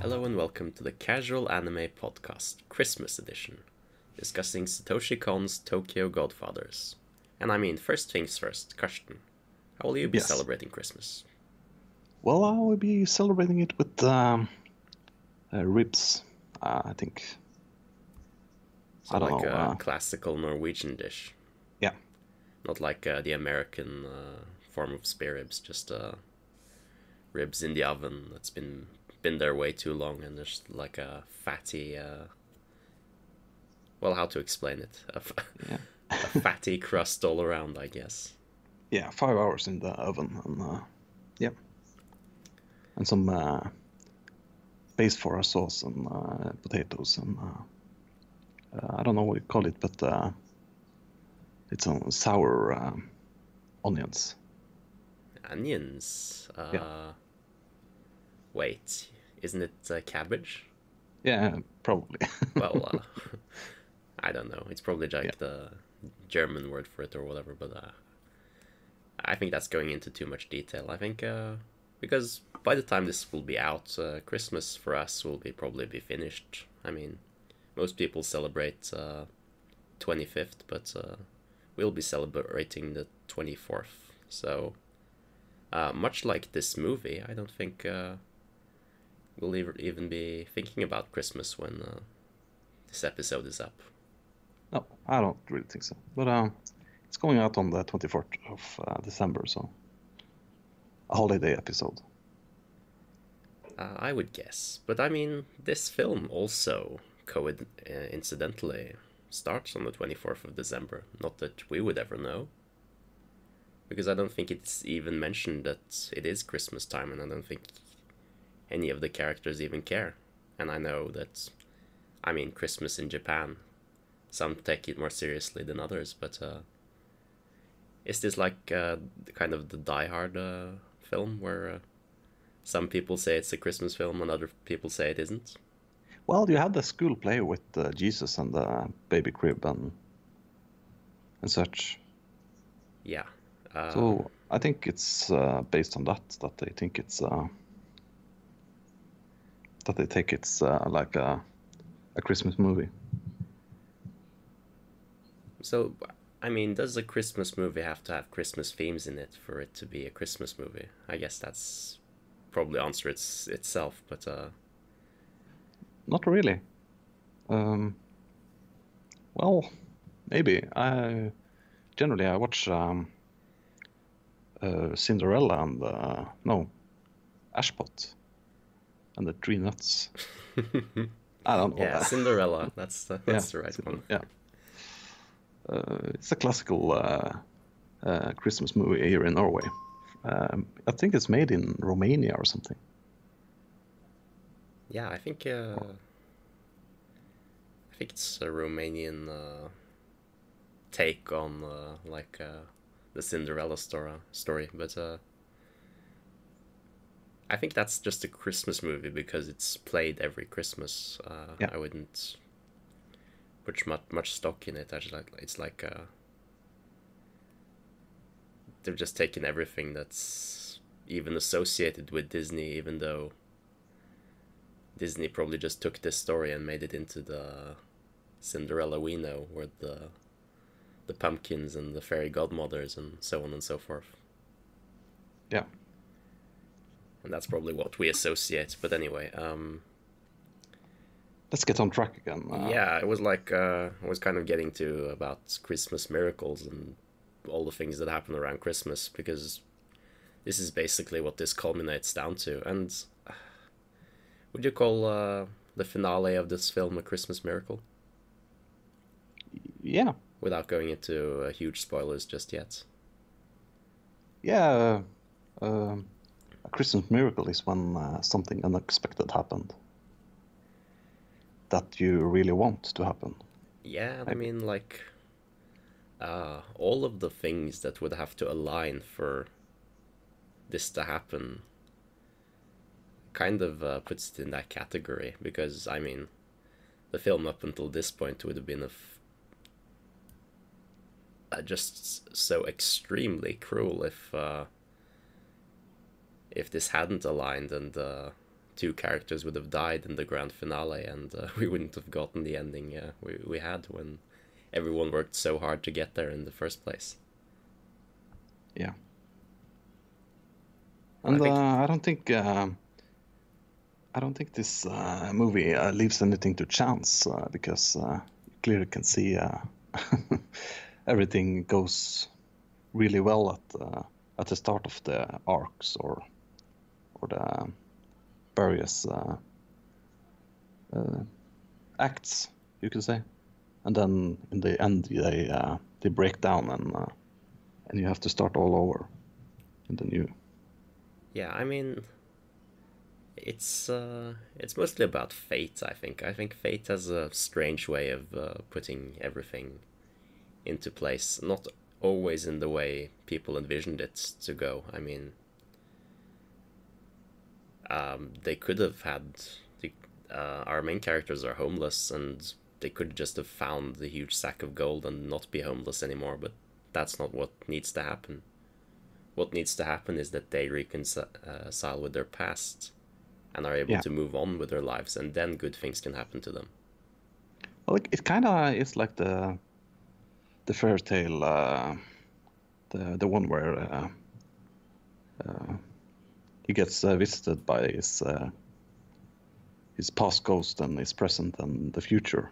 Hello and welcome to the Casual Anime Podcast, Christmas edition, discussing Satoshi Kon's Tokyo Godfathers. And I mean, first things first, Karsten, how will you be Yes. celebrating Christmas? Well, I will be celebrating it with um, uh, ribs, uh, I think. So I don't like know, a uh, classical Norwegian dish, Yeah. not like uh, the American uh, form of spare ribs, just uh, ribs in the oven that's been been there way too long and there's like a fatty. Uh, well, how to explain it? A, Yeah. a fatty crust all around, I guess. Yeah, five hours in the oven, and uh, yeah, and some uh, base for a sauce and uh, potatoes and uh, uh, I don't know what you call it, but uh, it's on sour um onions. Onions. Uh, Yeah. Wait, isn't it uh, cabbage? Yeah, probably. Well, uh, I don't know. It's probably like Yeah. the German word for it or whatever, but uh, I think that's going into too much detail. I think uh, because by the time this will be out, uh, Christmas for us will be probably be finished. I mean, most people celebrate uh, 25th, but uh, we'll be celebrating the 24th. So, uh, much like this movie, I don't think uh, we'll even be thinking about Christmas when uh, this episode is up. no, I don't really think so. But um, it's going out on the 24th of uh, December, so a holiday episode. Uh, I would guess, but I mean, this film also coincidentally starts on the 24th of December. Not that we would ever know. Because I don't think it's even mentioned that it is Christmas time, and I don't think any of the characters even care. And I know that, I mean, Christmas in Japan, some take it more seriously than others, but uh, is this like uh, kind of the Die Hard uh, film where uh, some people say it's a Christmas film and other people say it isn't? Well, you have the school play with uh, Jesus and the baby crib and and such. Yeah. Uh, So I think it's uh, based on that that they think it's uh, that they take it's uh, like a a Christmas movie. So, I mean, does a Christmas movie have to have Christmas themes in it for it to be a Christmas movie? I guess that's probably answer it's itself, but uh, Not really. Um, well, maybe. I generally I watch um, uh, Cinderella and uh, no, Ashpot and the Three Nuts. I don't know. yeah, Cinderella. That's the, Yeah, that's the right Cinder- one. Yeah. Uh, it's a classical uh, uh, Christmas movie here in Norway. Um, I think it's made in Romania or something. Yeah, I think uh, I think it's a Romanian uh, take on uh, like uh, the Cinderella story. Story, but uh, I think that's just a Christmas movie because it's played every Christmas. Uh, Yeah. I wouldn't put much much stock in it. I just like it's like uh, they've just taken everything that's even associated with Disney, even though Disney probably just took this story and made it into the Cinderella we know, where the the pumpkins and the fairy godmothers and so on and so forth. Yeah. And that's probably what we associate. But anyway, um, Let's get on track again. Uh, yeah, it was like uh, I was kind of getting to about Christmas miracles and all the things that happen around Christmas because this is basically what this culminates down to. And uh, would you call uh, the finale of this film a Christmas miracle? Yeah. without going into uh, huge spoilers just yet. Yeah. Uh, um, Christmas miracle is when uh, something unexpected happened that you really want to happen. Yeah, I Maybe. mean, like, uh, all of the things that would have to align for this to happen kind of uh, puts it in that category because, I mean, the film up until this point would have been a f- uh, just so extremely cruel if uh, if this hadn't aligned and uh, two characters would have died in the grand finale, and uh, we wouldn't have gotten the ending uh, we we had when everyone worked so hard to get there in the first place. Yeah. Well, I And think- uh, I don't think um I don't think this uh, movie uh, leaves anything to chance uh, because uh, you clearly can see uh, everything goes really well at uh, at the start of the arcs or or the various acts you could say, and then in the end they uh, they break down and uh, and you have to start all over in the new. Yeah, I mean, it's uh, it's mostly about fate. I think. I think fate has a strange way of uh, putting everything into place. Not always in the way people envisioned it to go. I mean, um, they could have had the, uh, our main characters are homeless, and they could just have found the huge sack of gold and not be homeless anymore. But that's not what needs to happen what needs to happen is that they reconcile with their past and are able Yeah. to move on with their lives and then good things can happen to them Well, it, it kind of is like the the fairy tale, uh, the the one where uh, uh, he gets uh, visited by his uh, his past ghost and his present and the future.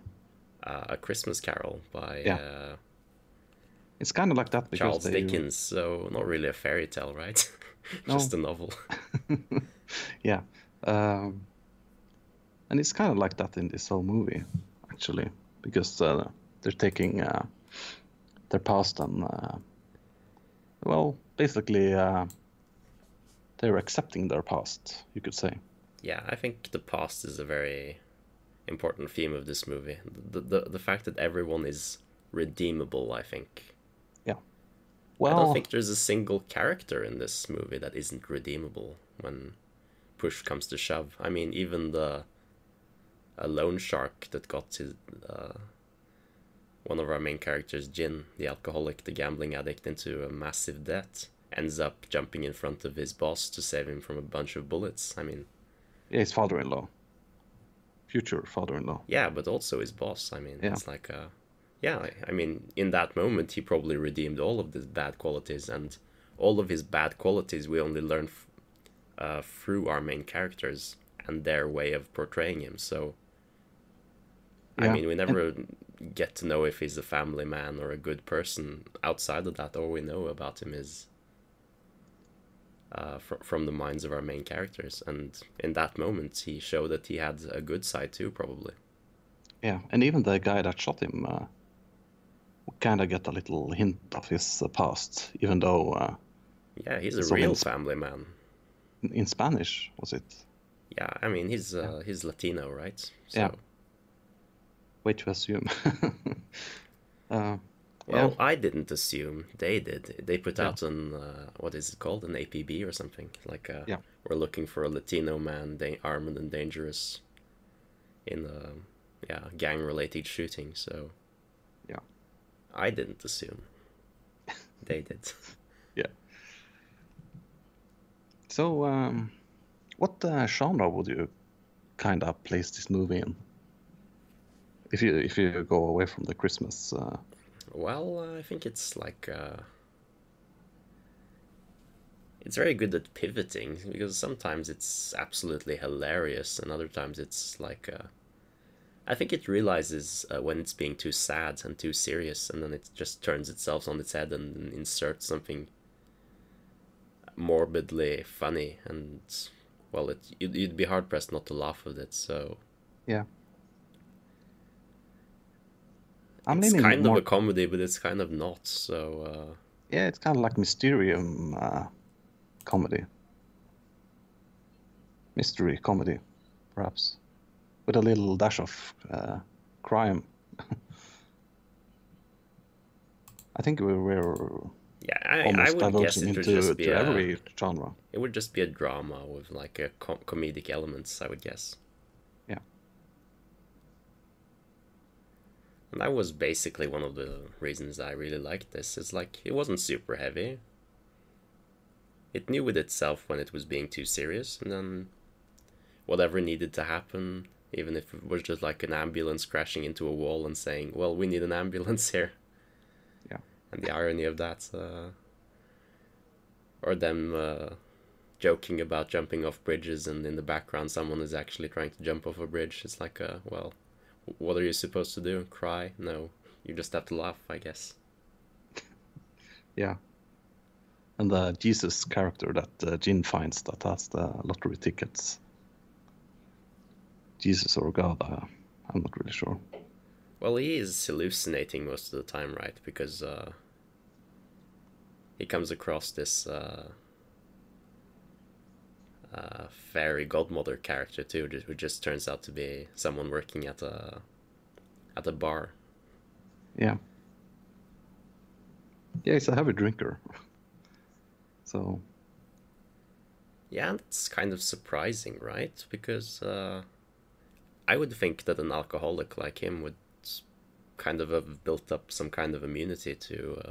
uh, a christmas carol by Yeah. uh, It's kind of like that because charles they, dickens so not really a fairy tale right just a novel yeah, um, and it's kind of like that in this whole movie, actually, because uh, they're taking uh, their past and, uh, well, basically, uh, they're accepting their past, you could say. yeah i think the past is a very important theme of this movie the, the, the fact that everyone is redeemable i think Yeah. Well, I don't think there's a single character in this movie that isn't redeemable when push comes to shove. I mean, even the a loan shark that got his uh, one of our main characters, Jin, the alcoholic, the gambling addict, into a massive debt, ends up jumping in front of his boss to save him from a bunch of bullets. I mean, yeah, his father-in-law, future father-in-law. yeah, but also his boss. I mean, Yeah. it's like, uh, yeah, I- mean, in that moment, he probably redeemed all of his bad qualities, and all of his bad qualities we only learn f- uh, through our main characters and their way of portraying him. So, I mean, we and- never get to know if he's a family man or a good person. Outside of that, all we know about him is uh, fr- from the minds of our main characters. And in that moment, he showed that he had a good side too, probably. Yeah, and even the guy that shot him, uh, kind of get a little hint of his uh, past, even though uh, Yeah, he's a So real family man. in- Spanish was it? Yeah, I mean he's uh, he's Latino, right? So, Yeah. Way to assume. Well, yeah. I didn't assume they did. They put Yeah. out an uh, what is it called, an APB or something like. Uh, Yeah. We're looking for a Latino man, da- armed and dangerous, in a yeah gang-related shooting. So. Yeah. I didn't assume. they did. Yeah. So, um, what uh, genre would you kind of place this movie in? If you if you go away from the Christmas, uh, Well, I think it's like uh, it's very good at pivoting because sometimes it's absolutely hilarious, and other times it's like uh, I think it realizes uh, when it's being too sad and too serious, and then it just turns itself on its head and inserts something morbidly funny, and well, it you'd, you'd be hard pressed not to laugh at it. So yeah. I'm it's leaning kind more. of a comedy, but it's kind of not. So. Uh, Yeah, it's kind of like Mysterium uh, comedy. Mystery comedy, perhaps. With a little dash of uh, crime. I think we were Yeah, I, I almost would guess it would into just be to a, every genre. it would just be a drama with like a com- comedic elements. I would guess. And that was basically one of the reasons I really liked this. It's like it wasn't super heavy. It knew with itself when it was being too serious, and then whatever needed to happen, even if it was just like an ambulance crashing into a wall and saying, "Well, we need an ambulance here." Yeah. And the irony of that, uh, or them uh, joking about jumping off bridges, and in the background, someone is actually trying to jump off a bridge. It's like, uh, well, what are you supposed to do? Cry? No, you just have to laugh, I guess. Yeah. And the Jesus character that uh, Jin finds that has the lottery tickets. Jesus or God, uh, I'm not really sure. Well, he is hallucinating most of the time, right? Because uh, he comes across this uh, uh, fairy godmother character too, who just turns out to be someone working at a at a bar. Yeah. Yeah, he's a heavy drinker. so. Yeah, it's kind of surprising, right? Because uh, I would think that an alcoholic like him would kind of have built up some kind of immunity to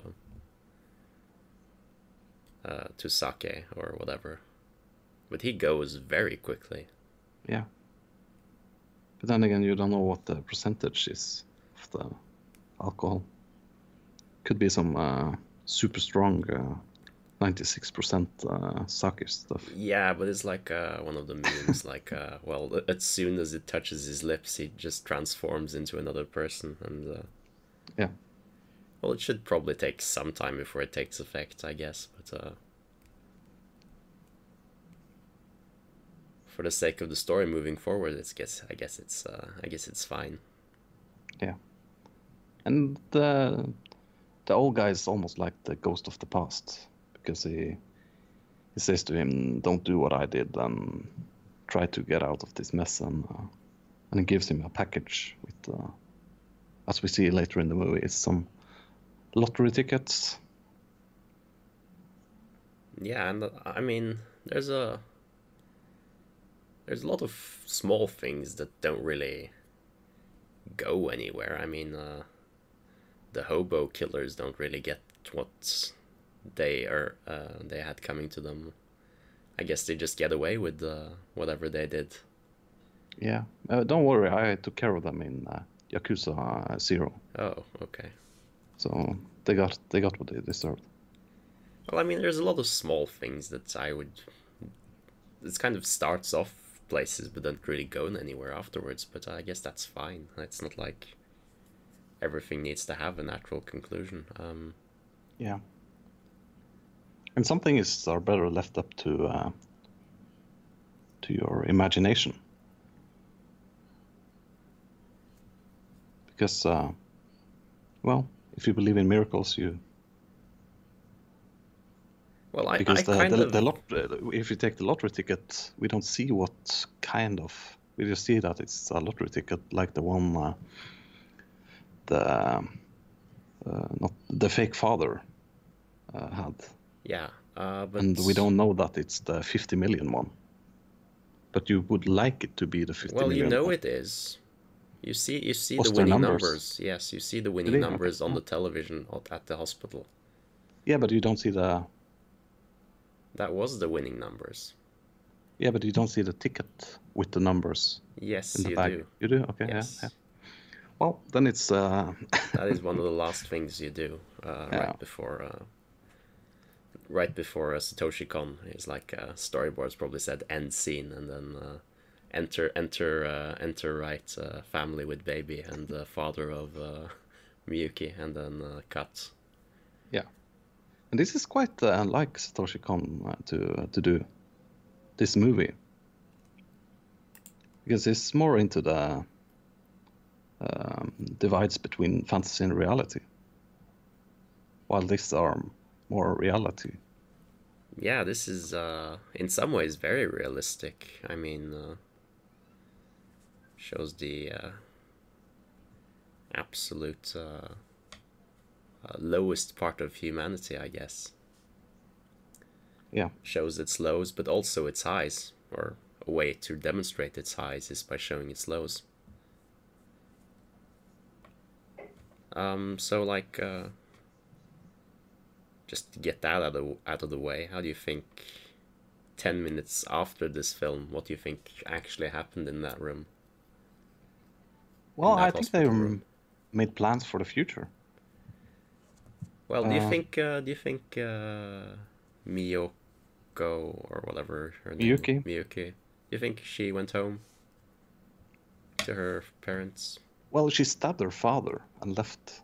uh, uh, to sake or whatever. But he goes very quickly. Yeah. But then again, you don't know what the percentage is of the alcohol. Could be some uh, super strong uh, 96% uh, sake stuff. Yeah, but it's like uh, one of the memes. like, uh, well, as soon as it touches his lips, he just transforms into another person, and uh, yeah. Well, it should probably take some time before it takes effect, I guess. But for the sake of the story moving forward, it's guess I guess it's uh, I guess it's fine. Yeah. And the the old guy is almost like the ghost of the past because he he says to him, "Don't do what I did and try to get out of this mess," and uh, and he gives him a package with, uh, as we see later in the movie, it's some lottery tickets. Yeah, and uh, I mean, there's a there's a lot of small things that don't really go anywhere. I mean, uh, the hobo killers don't really get what they are uh, they had coming to them. I guess they just get away with uh, whatever they did. Yeah, uh, don't worry, I took care of them in uh, Yakuza Zero. Oh, okay. So they got they got what they deserved. Well, I mean, there's a lot of small things that I would. It kind of starts off places, but don't really go anywhere afterwards. But I guess that's fine. It's not like everything needs to have a natural conclusion. Um, yeah. And some things are better left up to uh, to your imagination. Because, uh, well, if you believe in miracles, you. Well, I, because I the, the, of the lot, if you take the lottery ticket, we don't see what kind of. We just see that it's a lottery ticket, like the one uh, the uh, not the fake father uh, had, yeah, uh, but and we don't know that it's the 50 million one. But you would like it to be the 50 well, you know one. it is. You see, you see What's the winning numbers? numbers? Yes, you see the winning numbers on the television at the hospital. Yeah, but you don't see the. That was the winning numbers. Yeah, but you don't see the ticket with the numbers Yes, in the you back. do. You do? Okay. Yes. Yeah, yeah. Well, then it's. Uh, that is one of the last things you do uh, Yeah. right before uh, right before uh, Satoshi Kon is like uh, storyboards probably said end scene and then uh, enter enter uh, enter right uh, family with baby and the father of uh, Miyuki and then uh, cut yeah. And this is quite uh, like Satoshi Kon uh, to uh, to do this movie. Because it's more into the um, divides between fantasy and reality, while these are more reality. yeah this is uh, in some ways very realistic. I mean uh, shows the uh, absolute uh, lowest part of humanity I guess Yeah, shows its lows but also its highs or a way to demonstrate its highs is by showing its lows um so like uh just to get that out of out of the way how do you think 10 minutes after this film, what do you think actually happened in that room? Well, that I think they room. made plans for the future. Well, do you Uh, think uh, do you think uh, Miyoko or whatever her name Miyuki. Miyuki, do you think she went home to her parents? Well, she stabbed her father and left,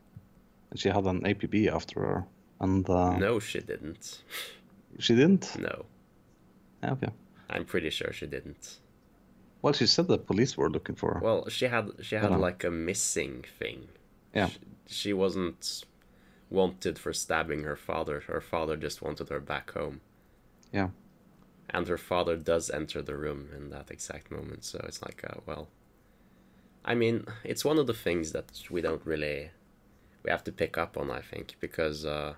and she had an APB after her, and uh, No, she didn't. she didn't. No, Okay. I'm pretty sure she didn't. Well, she said the police were looking for her. Well, she had she had like a missing thing. Yeah. She, she wasn't wanted for stabbing her father. Her father just wanted her back home. Yeah. And her father does enter the room in that exact moment. So it's like, uh, well, I mean, it's one of the things that we don't really we have to pick up on. I think because uh,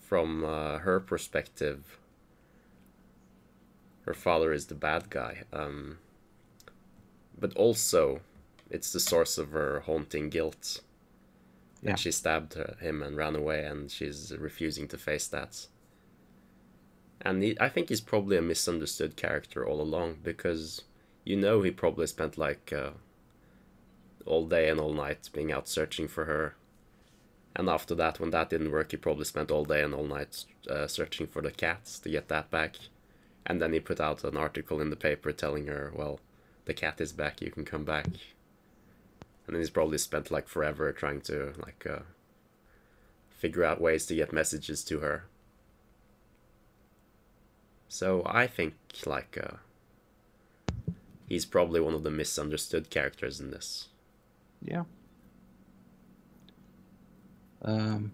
from uh, her perspective, her father is the bad guy. Um, but also, it's the source of her haunting guilt. Yeah. And she stabbed her, him and ran away, and she's refusing to face that. And he, I think he's probably a misunderstood character all along because you know he probably spent like uh, all day and all night being out searching for her. And after that, when that didn't work, he probably spent all day and all night uh, searching for the cat to get that back. And then he put out an article in the paper telling her, well, the cat is back, you can come back. And then he's probably spent like forever trying to like uh, figure out ways to get messages to her. So I think like uh, he's probably one of the misunderstood characters in this. Yeah. Um,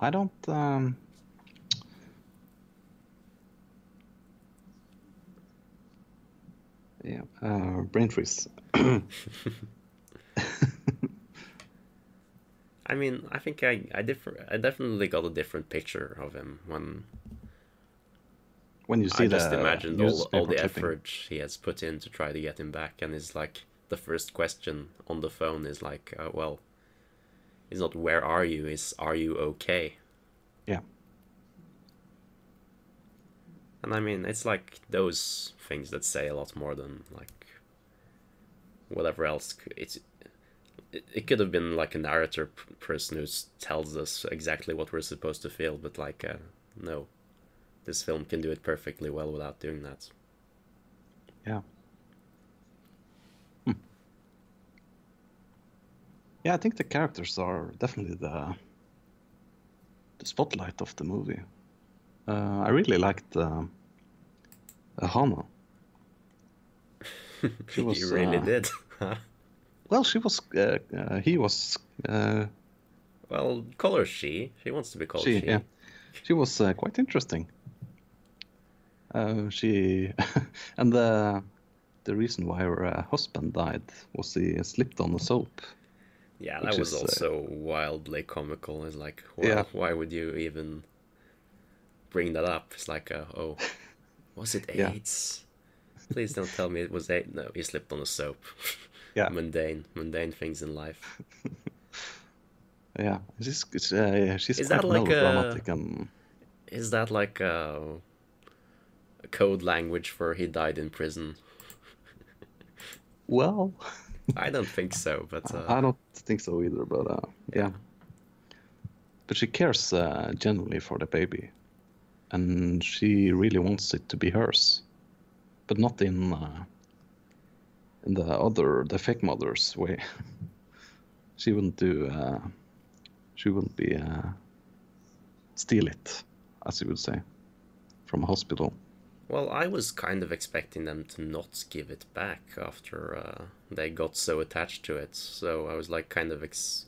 I don't. Um, yeah, uh, brain freeze. I mean, I think I I differ I definitely got a different picture of him when when you see I the just imagined all, all the effort he has put in to try to get him back, and it's like the first question on the phone is like, uh, well, it's not where are you, it's are you okay? Yeah. And I mean, it's like those things that say a lot more than like whatever else. It's it, could have been like a narrator person who tells us exactly what we're supposed to feel, but like uh, no, this film can do it perfectly well without doing that. Yeah. Hmm. Yeah, I think the characters are definitely the the spotlight of the movie. Uh, I really liked uh, Hana. She was, you really uh, did. Well, she was. Uh, uh, he was. Uh, well, call her she. She wants to be called she. she. Yeah. She was uh, quite interesting. Uh, she and the the reason why her uh, husband died was he slipped on the soap. Yeah, that was is, also wildly comical. It's like, well, Yeah. why would you even bring that up? It's like, uh, oh, was it Yeah. Please don't tell me it was AIDS. No, he slipped on a soap. Yeah. mundane, mundane things in life. Yeah, she's it's, uh, yeah, she's Is quite that like a- melodramatic and Is that like a, a code language for he died in prison? well, I don't think so, but uh, I don't think so either. But uh, yeah, but she cares uh, genuinely for the baby, and she really wants it to be hers, but not in uh, in the other the fake mother's way. she wouldn't do. Uh, she wouldn't be uh, steal it, as you would say, from a hospital. Well, I was kind of expecting them to not give it back after uh, they got so attached to it. So I was like kind of ex-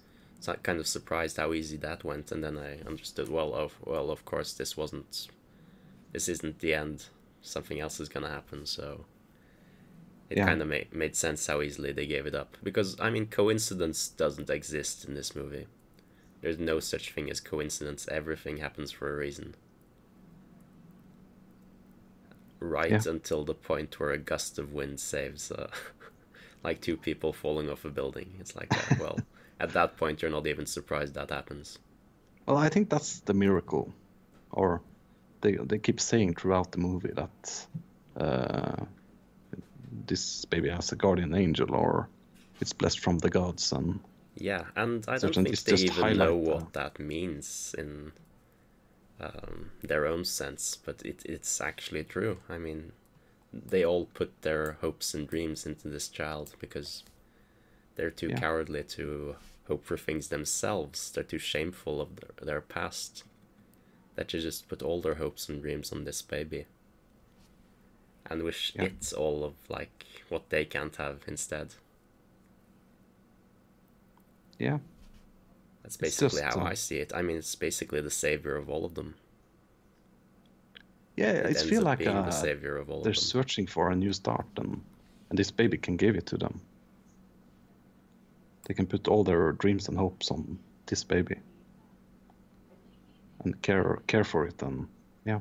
kind of surprised how easy that went, and then I understood. Well, of well, of course, this wasn't, this isn't the end. Something else is gonna happen. So it Yeah. kind of made made sense how easily they gave it up. Because I mean, coincidence doesn't exist in this movie. There's no such thing as coincidence. Everything happens for a reason right Yeah. until the point where a gust of wind saves uh, like two people falling off a building. It's like, uh, well, at that point, you're not even surprised that happens. Well, I think that's the miracle, or they they keep saying throughout the movie that uh, this baby has a guardian angel or it's blessed from the gods and Yeah, and I don't think they even know what that means in um, their own sense, but it, it's actually true. I mean, they all put their hopes and dreams into this child because they're too Yeah. cowardly to hope for things themselves. They're too shameful of their, their past that you just put all their hopes and dreams on this baby and wish Yeah. it's all of like what they can't have instead. yeah That's basically how uh, I see it. I mean, it's basically the savior of all of them. yeah It feel like being uh, the savior of all they're of them. searching for a new start and and this baby can give it to them they can put all their dreams and hopes on this baby and care care for it and yeah.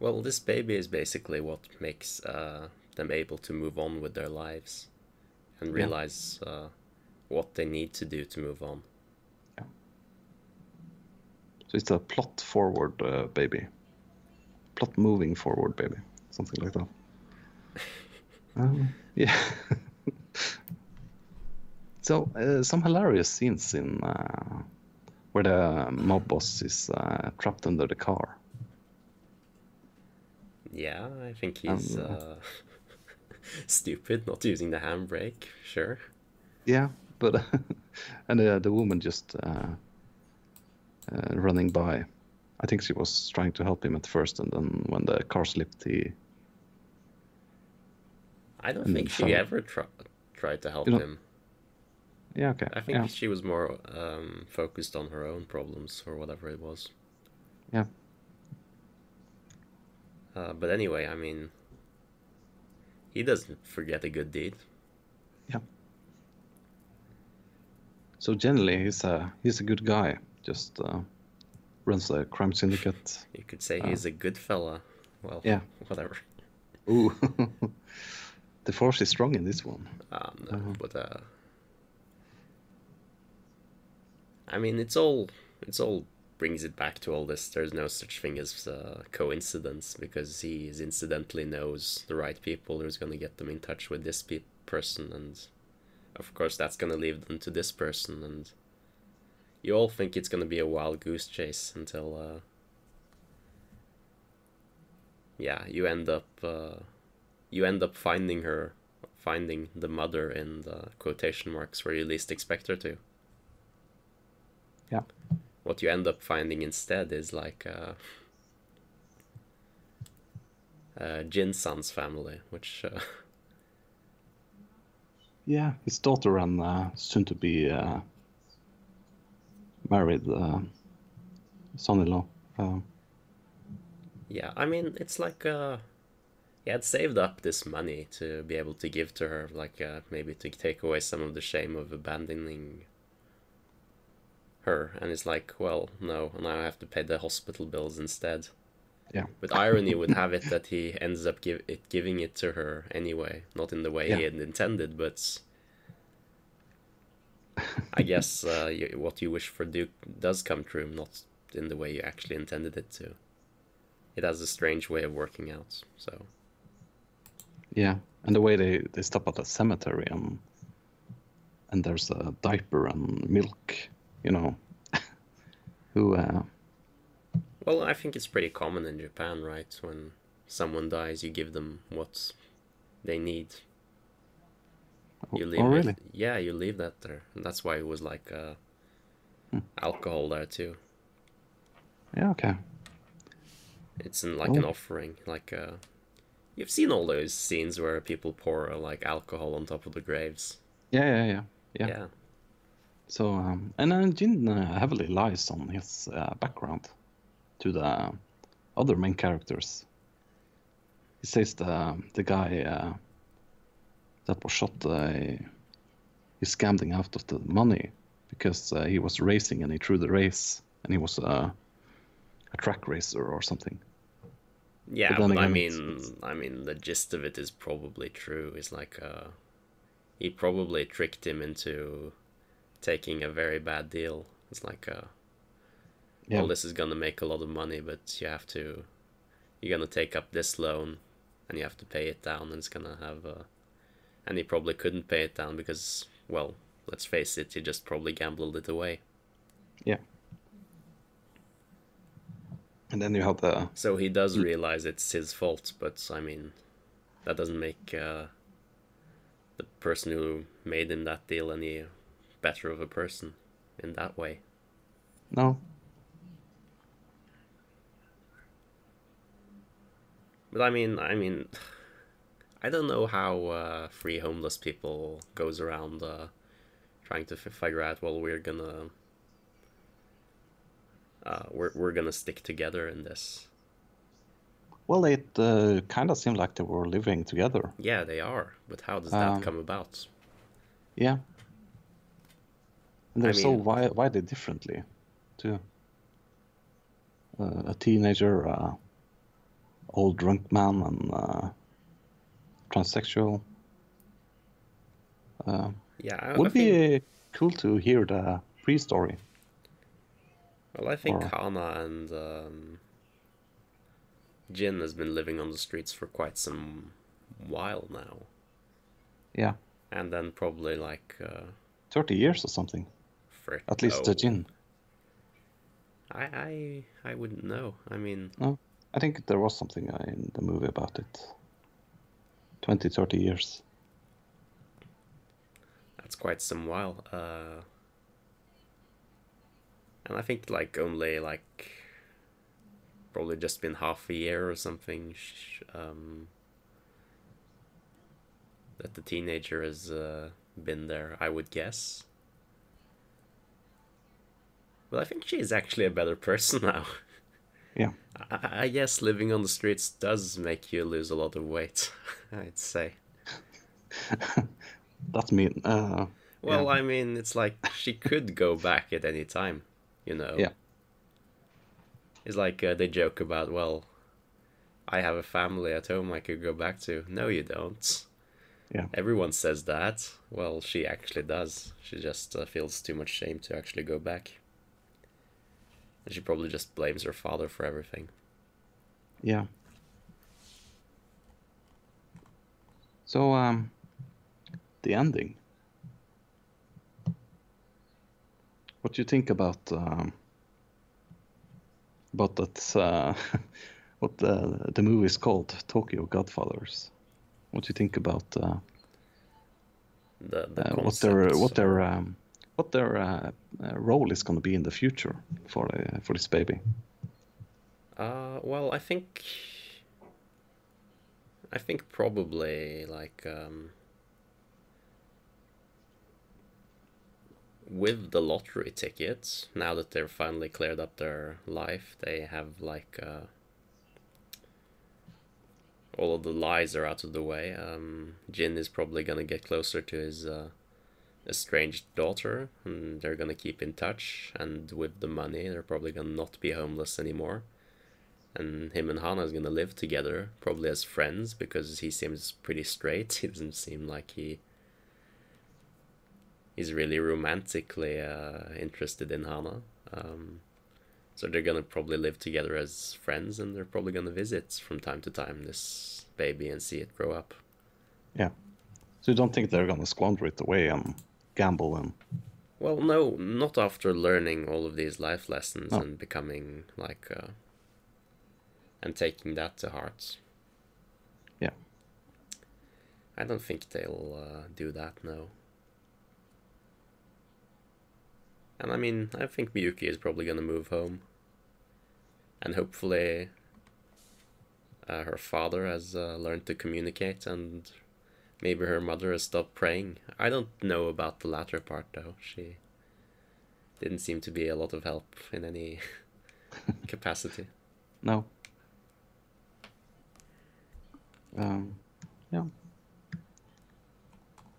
Well, this baby is basically what makes uh, them able to move on with their lives and Yeah. realize uh, what they need to do to move on. so it's a plot forward uh, baby. Plot moving forward baby. Something like that. Um, yeah. So uh, some hilarious scenes in uh, where the mob boss is uh, trapped under the car Yeah, I think he's Um, uh, stupid not using the handbrake. Sure. Yeah, but and uh, the woman just uh, uh, running by. I think she was trying to help him at first, and then when the car slipped, he I don't think she fell. ever tr- tried to help You know- him. Yeah okay I think yeah she was more um, focused on her own problems or whatever it was. yeah Uh, but anyway, I mean, he doesn't forget a good deed. Yeah. So generally he's a he's a good guy. Just uh, runs a crime syndicate. You could say Uh, he's a good fella. Well, yeah. whatever. Ooh, the force is strong in this one. Um, no, Uh-huh. but uh, I mean, it's all it's all brings it back to all this. There's no such thing as uh, coincidence because he incidentally knows the right people who's to get them in touch with this pe- person, and of course that's to lead them to this person, and you all think it's to be a wild goose chase until uh, yeah, you end up uh, you end up finding her finding the mother in the quotation marks where you least expect her to. Yeah. What you end up finding instead is like uh, uh, Jin-san's family, which uh, Yeah, his daughter and uh, soon to be uh, married uh, son-in-law. Uh, yeah, I mean it's like uh, he had saved up this money to be able to give to her, like uh, maybe to take away some of the shame of abandoning her, and it's like, well, no, now I have to pay the hospital bills instead. yeah, But irony would have it that he ends up give it giving it to her anyway, not in the way he had intended, but I guess uh, you, what you wish for Duke does come true, not in the way you actually intended it to. It has a strange way of working out. So yeah, and the way they, they stop at a cemetery and and there's a diaper and milk, you know, who uh, well, I think it's pretty common in Japan, right? When someone dies, you give them what they need. You leave oh it- yeah, you leave that there. And that's why it was like uh, Hmm. alcohol there too. Yeah, okay. It's in, like an Oh. offering. Like uh, you've seen all those scenes where people pour like alcohol on top of the graves. Yeah, yeah, yeah, yeah. Yeah, So um, and uh, Jin uh, heavily lies on his uh, background to the other main characters. He says the the guy uh, that was shot, uh, he scammed out of the money because uh, he was racing and he threw the race and he was uh, a track racer or something. yeah. But But, then I mean, it's- I mean, the gist of it is probably true. It's like uh, he probably tricked him into taking a very bad deal. It's like uh, Yeah. well, this is gonna make a lot of money, but you have to, you're gonna take up this loan, and you have to pay it down, and it's gonna have, uh, and he probably couldn't pay it down because, well, let's face it, he just probably gambled it away. Yeah. And then you have the So he does realize it's his fault, but I mean, that doesn't make uh, the person who made him that deal any better of a person in that way. no, But I mean, I mean, I don't know how uh, free homeless people goes around uh, trying to f- figure out. Well, we're gonna uh, we're we're gonna stick together in this. well, it uh, kind of seemed like they were living together. Yeah, they are. But how does that Um, come about? Yeah. And they're so mean- wi- widely differently, too. Uh, a teenager, uh, old drunk man, and uh, transsexual. Uh, Yeah, I, I would think, be uh, cool to hear the pre-story. well, I think or- Hana and um, Jin has been living on the streets for quite some while now, Yeah, and then probably like uh, 30 years or something. At least the Jin. I I I wouldn't know. I mean, No, I think there was something uh, in the movie about it. 20, 30 years. that's quite some while. Uh, and I think like only like probably just been half a year or something. Um, that the teenager has uh, been there, I would guess. But I think she is actually a better person now. Yeah. I, I guess living on the streets does make you lose a lot of weight, I'd say. That's mean. Uh, Well, I mean, it's like she could go back at any time, you know. Yeah. It's like uh, they joke about, well, I have a family at home I could go back to. No, you don't. Yeah. Everyone says that. Well, she actually does. She just uh, feels too much shame to actually go back. And she probably just blames her father for everything. Yeah. So, um, the ending. What do you think about um, about that? Uh, what the the movie is called, Tokyo Godfathers. What do you think about uh, The, the uh, what their what their um, what their uh, uh, role is going to be in the future for uh, for this baby? Uh, well, I think. I think probably like um, with the lottery tickets. Now that they're finally cleared up their life, they have like uh, all of the lies are out of the way. Um, Jin is probably gonna get closer to his uh, estranged daughter, and they're gonna keep in touch. And with the money, they're probably gonna not be homeless anymore and him and Hana is gonna live together, probably as friends, because he seems pretty straight. He doesn't seem like he he's really romantically uh, interested in Hana. Um, so they're gonna probably live together as friends, and they're probably gonna visit from time to time this baby and see it grow up. Yeah. So you don't think they're to squander it away and gamble them. Well, no, not after learning all of these life lessons No. and becoming like, uh, and taking that to heart. Yeah. I don't think they'll uh, do that, no. And I mean, I think Miyuki is probably gonna move home. And hopefully, uh, her father has uh, learned to communicate and maybe her mother has stopped praying. I don't know about the latter part though. She didn't seem to be a lot of help in any capacity. No. Um, yeah.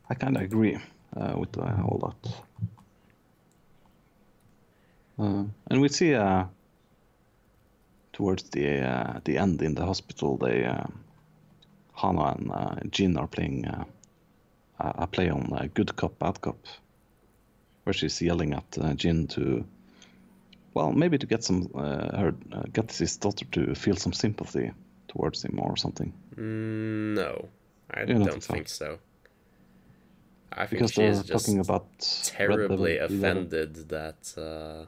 I kind of agree uh, with uh, all that. Uh, and we see uh, towards the uh, the end in the hospital, they uh, Hana and uh, Jin are playing uh, a a play on uh, good cop bad cop, where she's yelling at uh, Jin to well, maybe to get some uh, her uh, get his daughter to feel some sympathy towards him or something. Mm, no, I You don't don't think so? so. I think Because she is just talking about terribly offended that uh,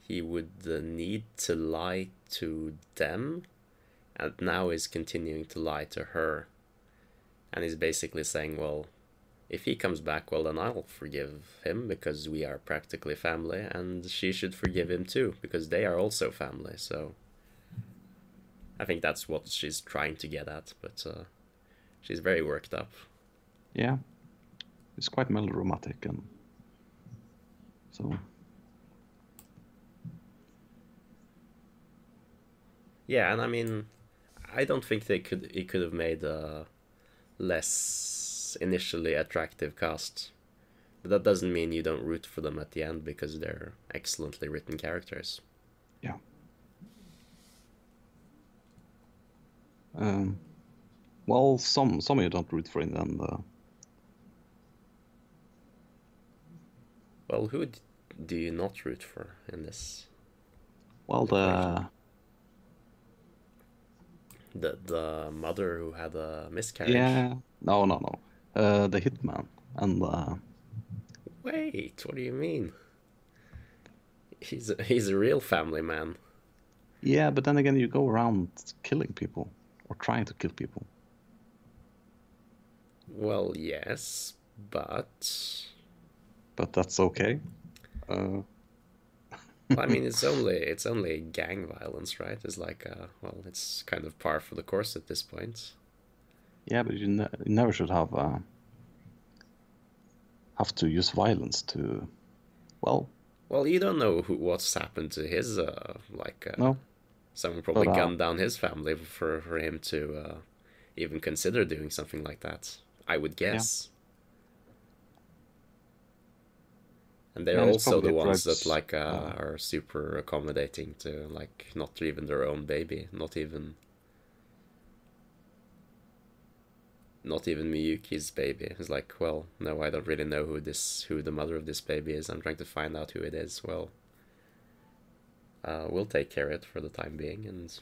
he would uh, need to lie to them, and now is continuing to lie to her. And he's basically saying, well, if he comes back, well, then I'll forgive him because we are practically family, and she should forgive him too because they are also family. So I think that's what she's trying to get at, but uh, she's very worked up. Yeah, it's quite melodramatic and so Yeah, and I mean, I don't think they could. He could have made a less initially attractive cast, but that doesn't mean you don't root for them at the end because they're excellently written characters. yeah. Um, well, some some you don't root for in the end. Uh, Well, who d- do you not root for in this? well, the The the mother who had a miscarriage. yeah, no, no, no, uh, the hitman and uh, Wait, what do you mean? He's a, he's a real family man. yeah, but then again, you go around killing people or trying to kill people. Well, yes, but But that's okay. Uh, Well, I mean, it's only it's only gang violence, right? It's like, uh, well, it's kind of par for the course at this point. Yeah, but you, ne- you never should have uh, have to use violence to, well, Well, you don't know who, what's happened to his, uh, like, uh, no, someone probably But, uh, gunned down his family for for him to uh, even consider doing something like that. I would guess. And they're Yeah, also the ones that like uh, uh, are super accommodating to like not even their own baby, not even not even Miyuki's baby. It's like, well, no, I don't really know who this who the mother of this baby is. I'm trying to find out who it is. Well, uh, we'll take care of it for the time being, and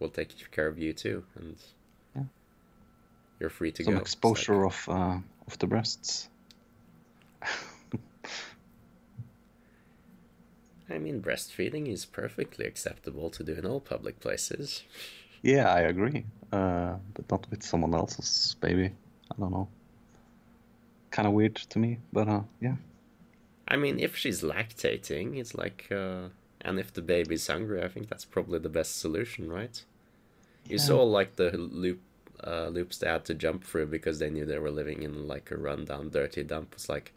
we'll take care of you too, and Yeah. you're free to some go. Some exposure like- of uh, of the breasts. I mean, breastfeeding is perfectly acceptable to do in all public places. Yeah, I agree, uh, but not with someone else's baby. I don't know. Kind of weird to me, but uh, yeah, I mean, if she's lactating, it's like, uh, and if the baby's hungry, I think that's probably the best solution, right? You Yeah. saw like the loop, uh, loops they had to jump through because they knew they were living in like a rundown, dirty dump. It's like,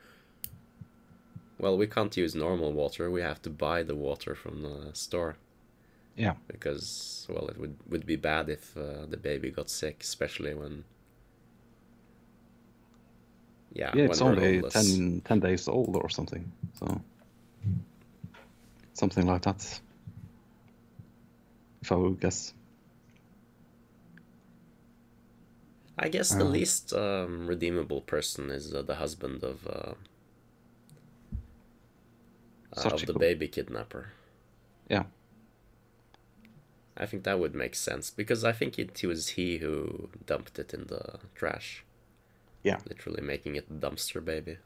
well, we can't use normal water. We have to buy the water from the store yeah, because, well, it would would be bad if uh, the baby got sick, especially when. Yeah, yeah. It's only homeless. 10, 10 days old or something, so something like that. If I would guess. I guess the Uh, least um, redeemable person is uh, the husband of uh, of the baby kidnapper. Yeah. I think that would make sense because I think it, it was he who dumped it in the trash. Yeah. Literally making it dumpster baby.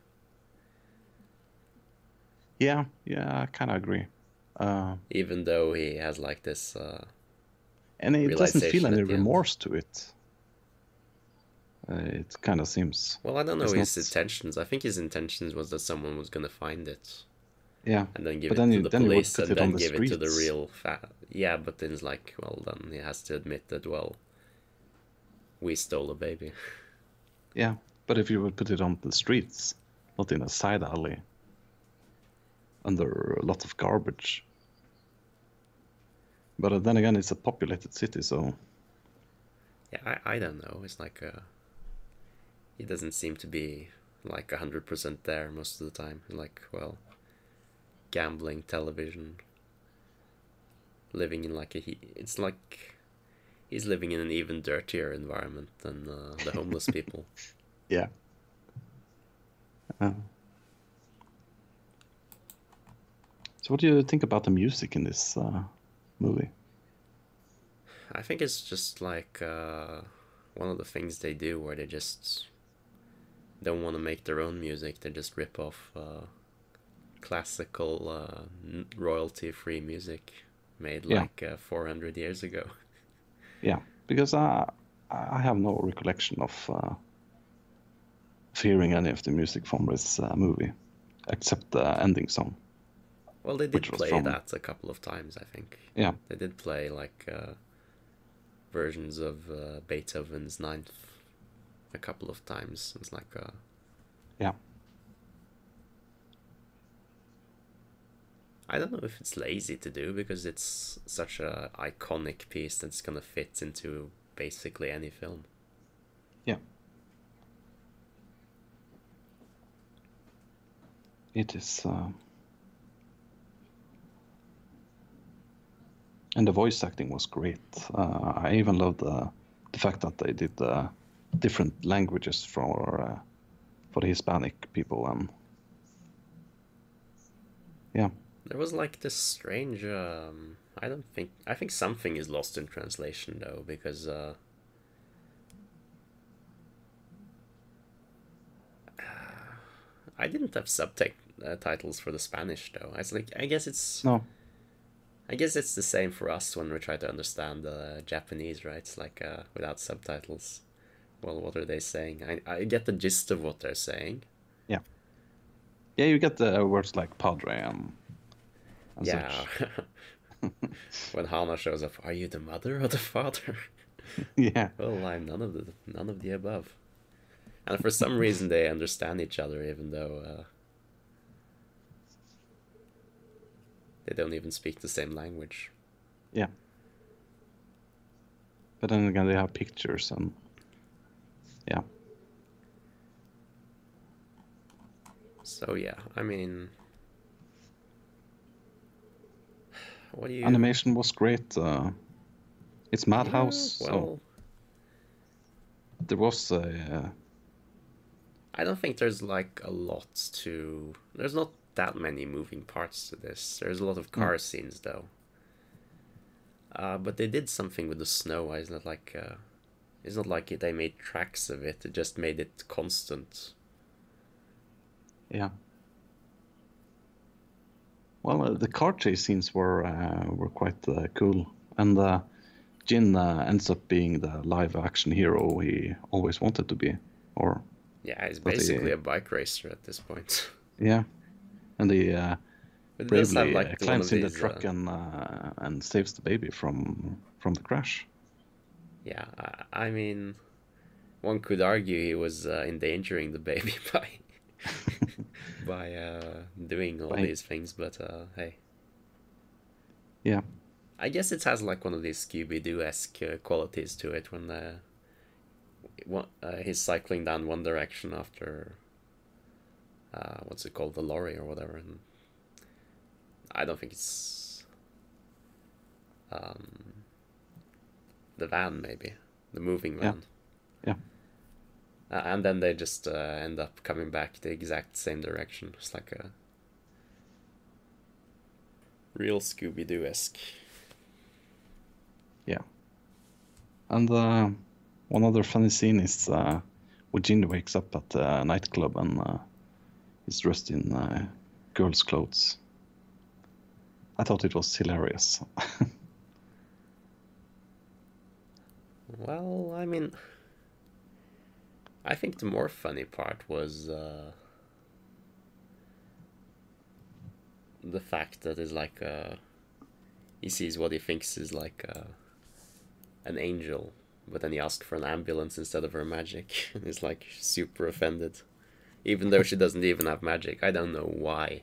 Yeah, yeah, I kind of agree. Uh, Even though he has like this. Uh, and it doesn't feel any remorse to it. Uh, it kind of seems, well, I don't know his not- intentions. I think his intentions was that someone was gonna find it yeah, and then give But it then to you- the then police and then the give it to the real fa- yeah but then it's like well then he has to admit that well we stole a baby. Yeah. But if you would put it on the streets, not in a side alley, under a lot of garbage. But then again, it's a populated city, so. Yeah i, I don't know. It's like uh he doesn't seem to be like 100% there most of the time. Like well gambling television living in like a he it's like he's living in an even dirtier environment than uh, the homeless people yeah. Uh, So, what do you think about the music in this uh, movie? I think it's just like uh, one of the things they do where they just don't want to make their own music. They just rip off uh, classical, uh, royalty-free music made Yeah. like uh, 400 years ago. Yeah, because I I have no recollection of uh, hearing any of the music from this uh, movie, except the ending song. Well, they did play from- that a couple of times, I think. Yeah, They did play like uh, versions of uh, Beethoven's Ninth a couple of times. It's like uh, yeah, I don't know if it's lazy to do because it's such a iconic piece that's gonna fit into basically any film. yeah. It is. Uh... And the voice acting was great. Uh, I even loved the, the fact that they did uh, different languages for uh, for the Hispanic people and yeah, There was like this strange. Um, I don't think. I think something is lost in translation though because. Uh, I didn't have subtitles for the Spanish though. I like, I guess it's. no, I guess it's the same for us when we try to understand the Japanese, right? It's like uh, without subtitles. Well, what are they saying? I, I get the gist of what they're saying. yeah, yeah. You get the words like padre and, and yeah. when Hana shows up, are you the mother or the father? yeah, well, I'm none of the none of the above. And for some reason, they understand each other, even though uh, they don't even speak the same language. yeah. But then again, they have pictures and yeah, So yeah, I mean, what do you? animation was great. Uh, it's Yeah, Madhouse, well, so there was a uh, I don't think there's like a lot to. There's not that many moving parts to this. There's a lot of car scenes though. Uh, but they did something with the snow. It's not like uh, it's not like they made tracks of it. It just made it constant. yeah. Well, uh, the car chase scenes were uh, were quite uh, cool, and uh, Jin uh, ends up being the live action hero he always wanted to be, or Yeah, he's basically a bike racer at this point. yeah, and he uh, But it does bravely like, climbs in the truck and uh, and saves the baby from from the crash. Yeah, I, I mean, one could argue he was uh, endangering the baby by by uh, doing all these things, but uh, hey, Yeah, I guess it has like one of these Scooby Doo esque uh, qualities to it when uh, one, uh, he's cycling down one direction after uh, what's it called, the lorry or whatever, and I don't think it's um, the van, maybe the moving Yeah. van. Yeah. Uh, and then they just uh, end up coming back the exact same direction. It's like a real Scooby Doo esque. yeah. And uh, one other funny scene is uh, when Jin wakes up at the nightclub and uh, he's dressed in uh, girls' clothes. I thought it was hilarious. Well, I mean, I think the more funny part was uh, the fact that it's like uh, he sees what he thinks is like uh, an angel, but then he asks for an ambulance instead of her magic, and he's like super offended, even though she doesn't even have magic. I don't know why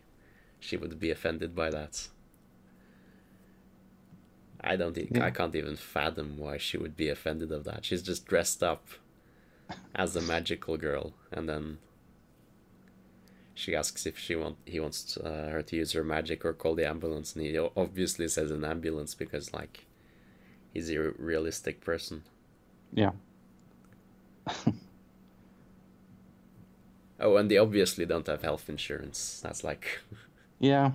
she would be offended by that. I don't. e- Yeah. I can't even fathom why she would be offended of that. She's just dressed up as a magical girl, and then she asks if she want he wants uh, her to use her magic or call the ambulance, and he obviously says an ambulance because like he's a realistic person. yeah. Oh, and they obviously don't have health insurance. That's like Yeah.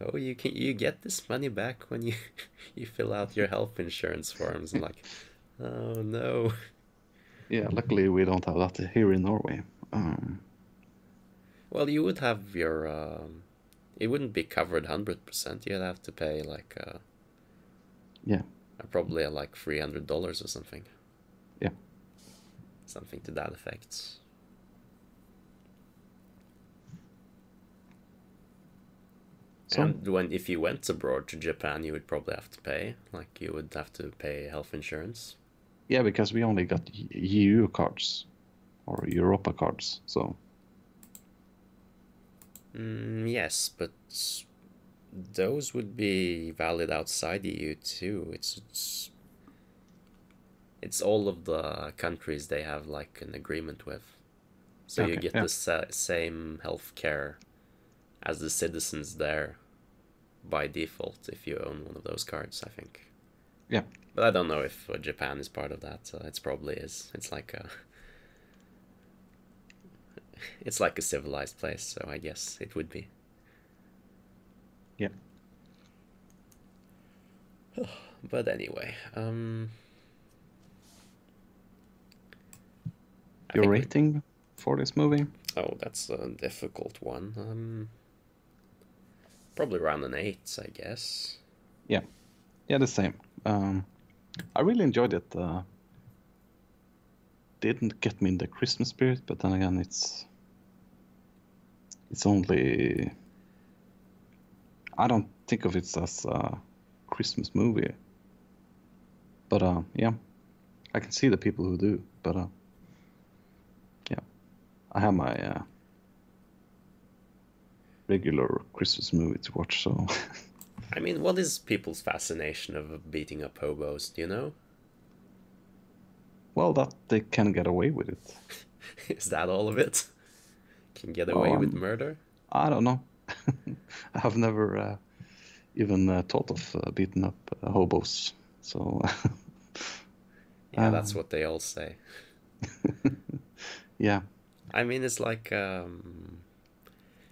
oh, you can you get this money back when you you fill out your health insurance forms. I'm like, oh no. Yeah, luckily we don't have that here in Norway. Um, Well, you would have your. Um, it wouldn't be covered hundred percent. You'd have to pay like uh, yeah, uh, probably uh, like three hundred dollars or something. Yeah. Something to that effect. So- and when if you went abroad to Japan, you would probably have to pay. Like you would have to pay health insurance. Yeah, because we only got EU cards or Europa cards. So Mm, yes, but those would be valid outside the EU too. It's, it's it's all of the countries they have like an agreement with, so you get yeah. the sa- same health care as the citizens there by default if you own one of those cards. I think. Yeah, But I don't know if uh, Japan is part of that. So it's probably is. It's like a. It's like a civilized place, so I guess it would be. yeah. But anyway, um. I Your think we- rating for this movie? Oh, that's a difficult one. Um. Probably around an eight, I guess. Yeah, yeah, the same. Um, I really enjoyed it. Uh, didn't get me in the Christmas spirit, but then again, it's it's only. I don't think of it as a Christmas movie, but uh, yeah, I can see the people who do. But uh, yeah, I have my uh, regular Christmas movie to watch, so. I mean, what is people's fascination of beating up hobos? Do you know? Well, that they can get away with it. Is that all of it? Can get away with Um, murder? I don't know. I have never uh, even uh, thought of uh, beating up uh, hobos. So, Yeah, that's um, what they all say. yeah, I mean, it's like um,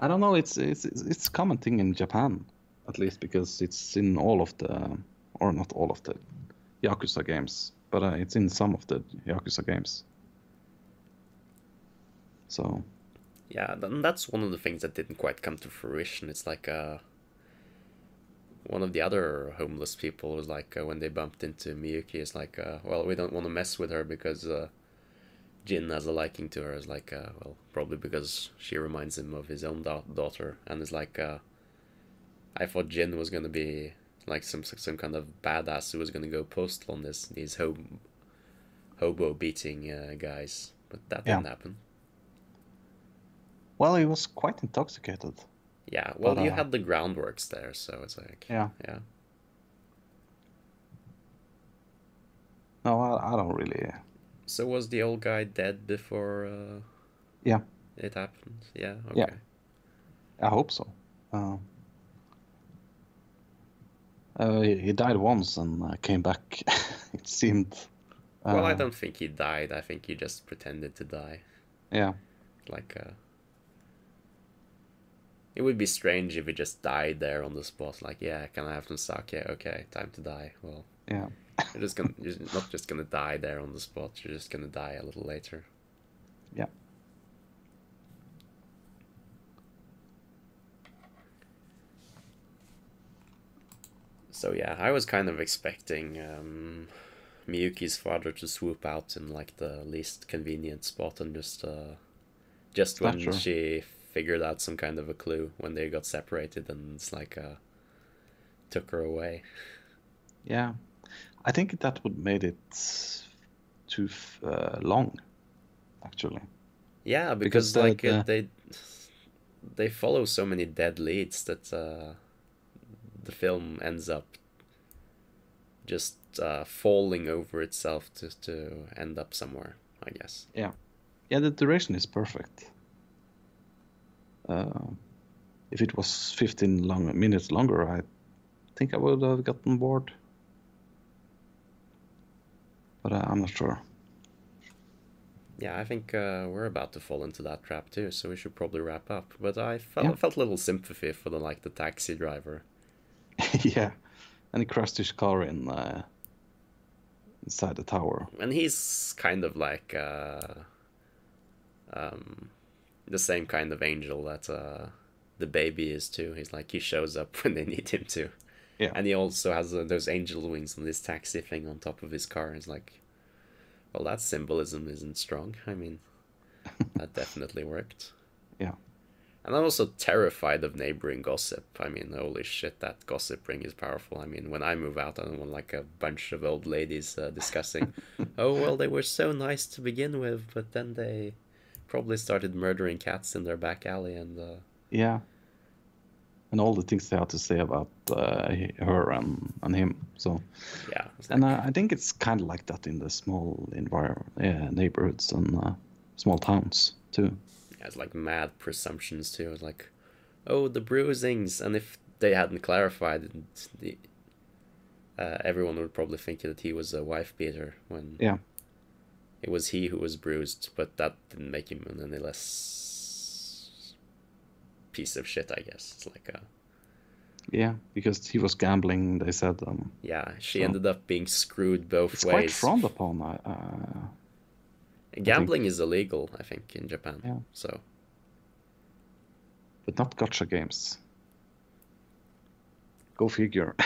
I don't know. It's it's it's it's a common thing in Japan, at least because it's in all of the, or not all of the, Yakuza games, but uh, it's in some of the Yakuza games. So, yeah, th- that's one of the things that didn't quite come to fruition. It's like uh, one of the other homeless people was like uh, when they bumped into Miyuki, it's like, uh, well, we don't want to mess with her because uh, Jin has a liking to her. It's like, uh, well, probably because she reminds him of his own da- daughter, and it's like, uh, I thought Jin was gonna be like some some kind of badass who was gonna go postal on this these hob- hobo beating uh, guys, but that Yeah. didn't happen. well, he was quite intoxicated. Yeah, well, But, you uh, had the groundworks there, so it's like, Yeah. yeah. No, I, I don't really. So was the old guy dead before uh, Yeah, it happened? Yeah. Okay. Yeah. I hope so. Uh, uh, he, he died once and uh, came back. it seemed. Uh, Well, I don't think he died. I think he just pretended to die. Yeah, Like, uh, it would be strange if he just died there on the spot. Like, yeah, can I have some sake? Okay, time to die. Well, yeah, you're just gonna, you're not just gonna die there on the spot. You're just gonna die a little later. yeah. So yeah, I was kind of expecting um, Miyuki's father to swoop out in like the least convenient spot and just uh, just when she figured out some kind of a clue when they got separated and it's like uh, took her away. Yeah, I think that would made it too uh, long, actually. Yeah, Because because, the- like uh, the- they they follow so many dead leads that uh, the film ends up just uh, falling over itself to to end up somewhere. I guess. Yeah, yeah. The duration is perfect. Uh, if it was 15 long minutes longer, I think I would have gotten bored. But uh, I'm not sure. yeah, I think uh, we're about to fall into that trap too, so we should probably wrap up. But I felt Yeah. felt a little sympathy for the like the taxi driver. yeah, and he crashed his car in uh, inside the tower. and he's kind of like uh, um, the same kind of angel that uh, the baby is too. He's like he shows up when they need him to, Yeah. and he also has uh, those angel wings on this taxi thing on top of his car. It's like, well, that symbolism isn't strong. I mean, that definitely worked. Yeah. And I'm also terrified of neighboring gossip. I mean, holy shit, that gossip ring is powerful. I mean, when I move out, I don't want like a bunch of old ladies uh, discussing, oh, well, they were so nice to begin with, but then they probably started murdering cats in their back alley and, uh, Yeah. And all the things they had to say about uh, her and, and him. So, yeah. and uh, I think it's kind of like that in the small environment, yeah, neighborhoods and uh, small towns too. It's like mad presumptions too. It's like, oh, the bruisings, and if they hadn't clarified, it, the, uh, everyone would probably think that he was a wife beater when Yeah. it was he who was bruised, but that didn't make him any less piece of shit. I guess it's like, a Yeah, because he was gambling. They said um, yeah, she So- ended up being screwed both it's quite ways. frowned upon. Uh, uh, Gambling is illegal, I think, in Japan. Yeah. So but not gacha games. Go figure.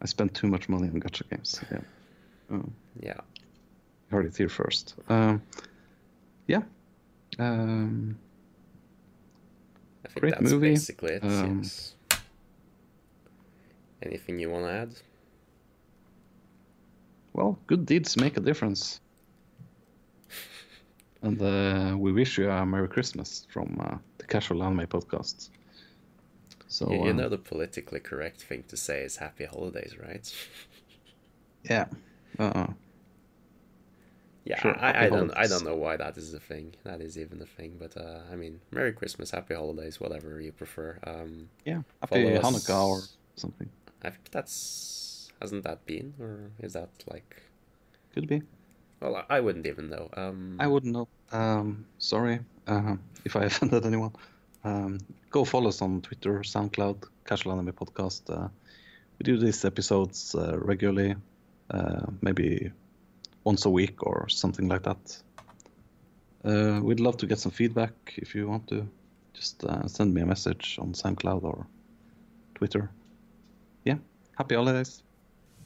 I spent too much money on gacha games. Yeah. Oh, yeah, heard it here first. Um, yeah. Um, I think Great that's movie. basically it. Um, yes. Anything you want to add? Well, good deeds make a difference. And uh, we wish you a Merry Christmas from uh, the Casual Anime Podcast. So, you, you uh, know the politically correct thing to say is happy holidays, right? yeah. Uh, Yeah, Sure, I, I don't I don't know why that is a thing. That is even a thing, but uh, I mean, Merry Christmas, Happy Holidays, whatever you prefer. Um, yeah. Happy us. Hanukkah or something. I think that's hasn't that been, or is that like? Could be. Well, I, wouldn't even know. Um, I wouldn't know. Um, sorry uh, if I offended anyone. Um, go follow us on Twitter, SoundCloud, Casual Anime Podcast. Uh, we do these episodes uh, regularly, uh, maybe once a week or something like that. Uh, we'd love to get some feedback if you want to. Just uh, send me a message on SoundCloud or Twitter. Yeah, happy holidays.